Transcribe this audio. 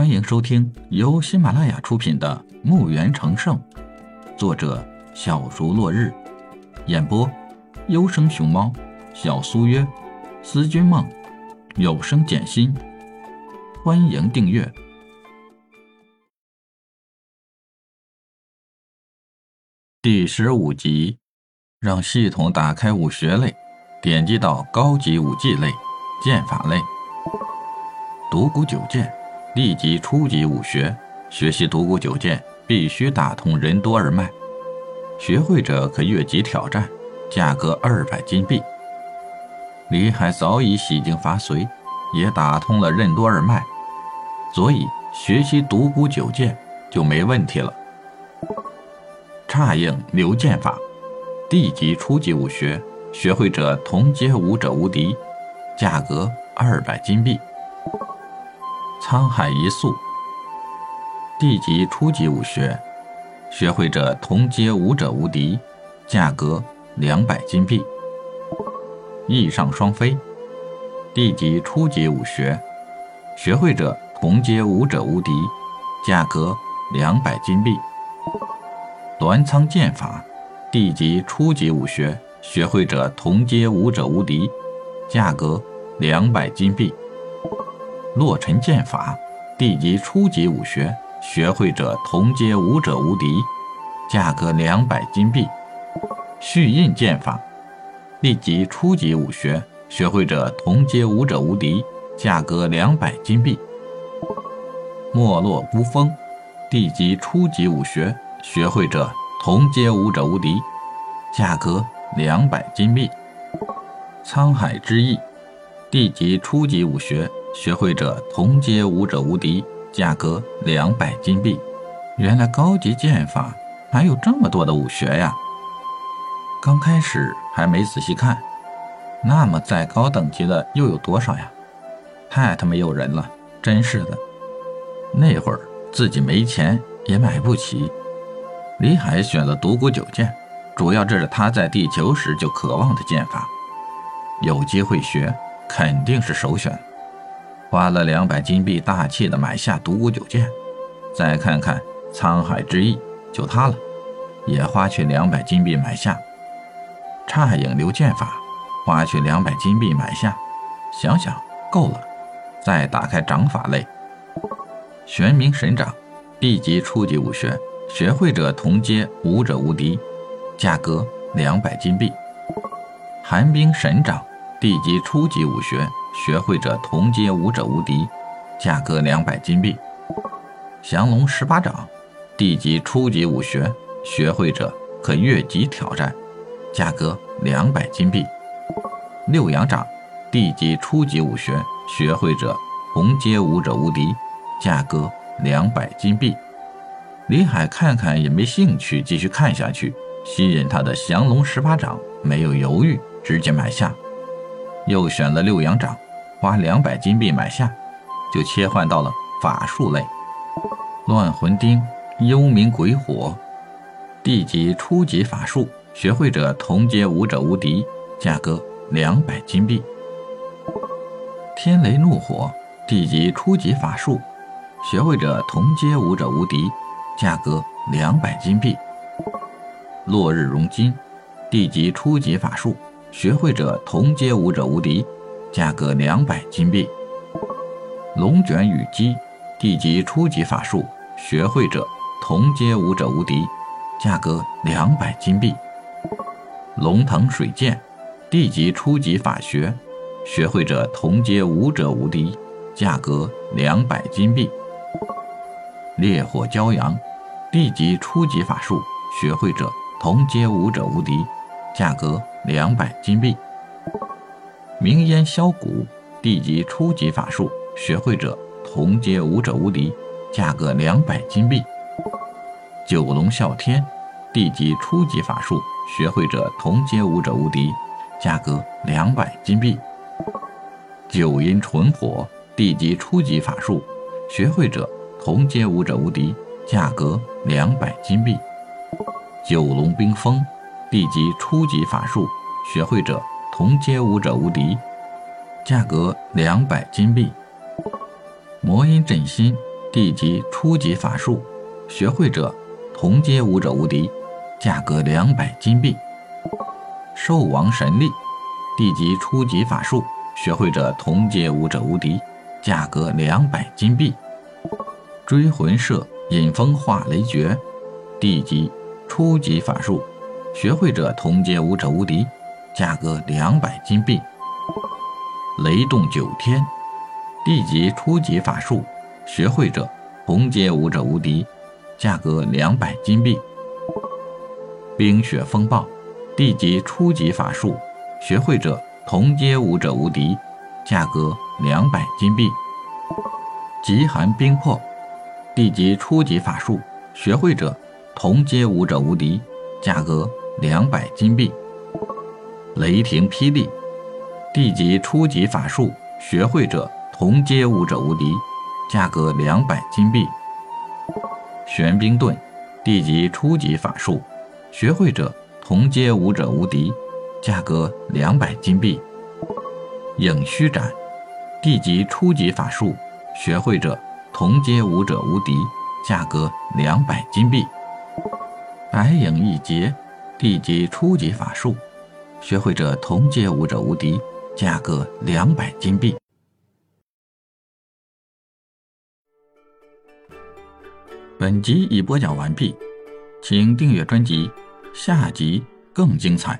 欢迎收听由喜马拉雅出品的《墓园成圣》，作者小竹落日，演播优生熊猫、小苏约、思君梦、有声简心。欢迎订阅第十五集。让系统打开武学类，点击到高级武技类、剑法类。独孤九剑，立即初级武学。学习独孤九剑必须打通任督二脉，学会者可越级挑战，价格二百金币。李海早已洗净法髓，也打通了任督二脉，所以学习独孤九剑就没问题了。差应流剑法。地级初级武学，学会者同阶武者无敌，价格二百金币。沧海一粟。地级初级武学，学会者同阶武者无敌，价格两百金币。翼上双飞。地级初级武学，学会者同阶武者无敌，价格两百金币。短仓剑法。地级初级武学，学会者同阶武者无敌，价格两百金币。洛尘剑法，地级初级武学，学会者同阶武者无敌，价格两百金币。续印剑法，地级初级武学，学会者同阶武者无敌，价格两百金币。没落孤峰，地级初级武学，学会者。同阶武者无敌，价格两百金币。沧海之翼，地级初级武学，学会者同阶武者无敌，价格两百金币。原来高级剑法还有这么多的武学呀！刚开始还没仔细看，那么再高等级的又有多少呀？太他妈诱人了，真是的。那会儿自己没钱也买不起。李海选了独孤九剑，主要这是他在地球时就渴望的剑法，有机会学肯定是首选。花了两百金币，大气的买下独孤九剑。再看看沧海之翼，就他了，也花去两百金币买下。差影流剑法，花去两百金币买下。想想够了，再打开掌法类，玄冥神掌，地级初级武学。学会者同阶武者无敌，价格两百金币。寒冰神掌，地级初级武学，学会者同阶武者无敌，价格两百金币。降龙十八掌，地级初级武学，学会者可越级挑战，价格两百金币。六阳掌，地级初级武学，学会者同阶武者无敌，价格两百金币。李海看看也没兴趣继续看下去，吸引他的降龙十八掌没有犹豫，直接买下。又选了六阳掌，花两百金币买下，就切换到了法术类。乱魂钉，幽冥鬼火，地级初级法术，学会者同阶武者无敌，价格两百金币。天雷怒火，地级初级法术，学会者同阶武者无敌。价格两百金币。落日熔金，地级初级法术，学会者同阶武者无敌，价格两百金币。龙卷雨击，地级初级法术，学会者同阶武者无敌，价格两百金币。龙腾水剑，地级初级法学，学会者同阶武者无敌，价格两百金币。烈火骄阳。地级初级法术，学会者同阶武者无敌，价格两百金币。明烟削骨，地级初级法术，学会者同阶武者无敌，价格两百金币。九龙啸天，地级初级法术，学会者同阶武者无敌，价格两百金币。九阴纯火，地级初级法术，学会者同阶武者无敌。价格两百金币。九龙冰封，地级初级法术，学会者同阶武者无敌，价格两百金币。魔音震心，地级初级法术，学会者同阶武者无敌，价格两百金币。兽王神力，地级初级法术，学会者同阶武者无敌，价格两百金币。追魂射引风化雷诀，地级初级法术，学会者同阶武者无敌，价格两百金币。雷动九天，地级初级法术，学会者同阶武者无敌，价格两百金币。冰雪风暴。地级初级法术，学会者同阶武者无敌，价格两百金币。极寒冰魄，地级初级法术，学会者同阶武者无敌，价格两百金币。雷霆霹雳，地级初级法术，学会者同阶武者无敌，价格两百金币。玄冰盾，地级初级法术，学会者。同阶武者无敌，价格两百金币。影虚斩，地级初级法术，学会者同阶武者无敌，价格两百金币。白影一劫，地级初级法术，学会者同阶武者无敌，价格两百金币。本集已播讲完毕，请订阅专辑。下集更精彩。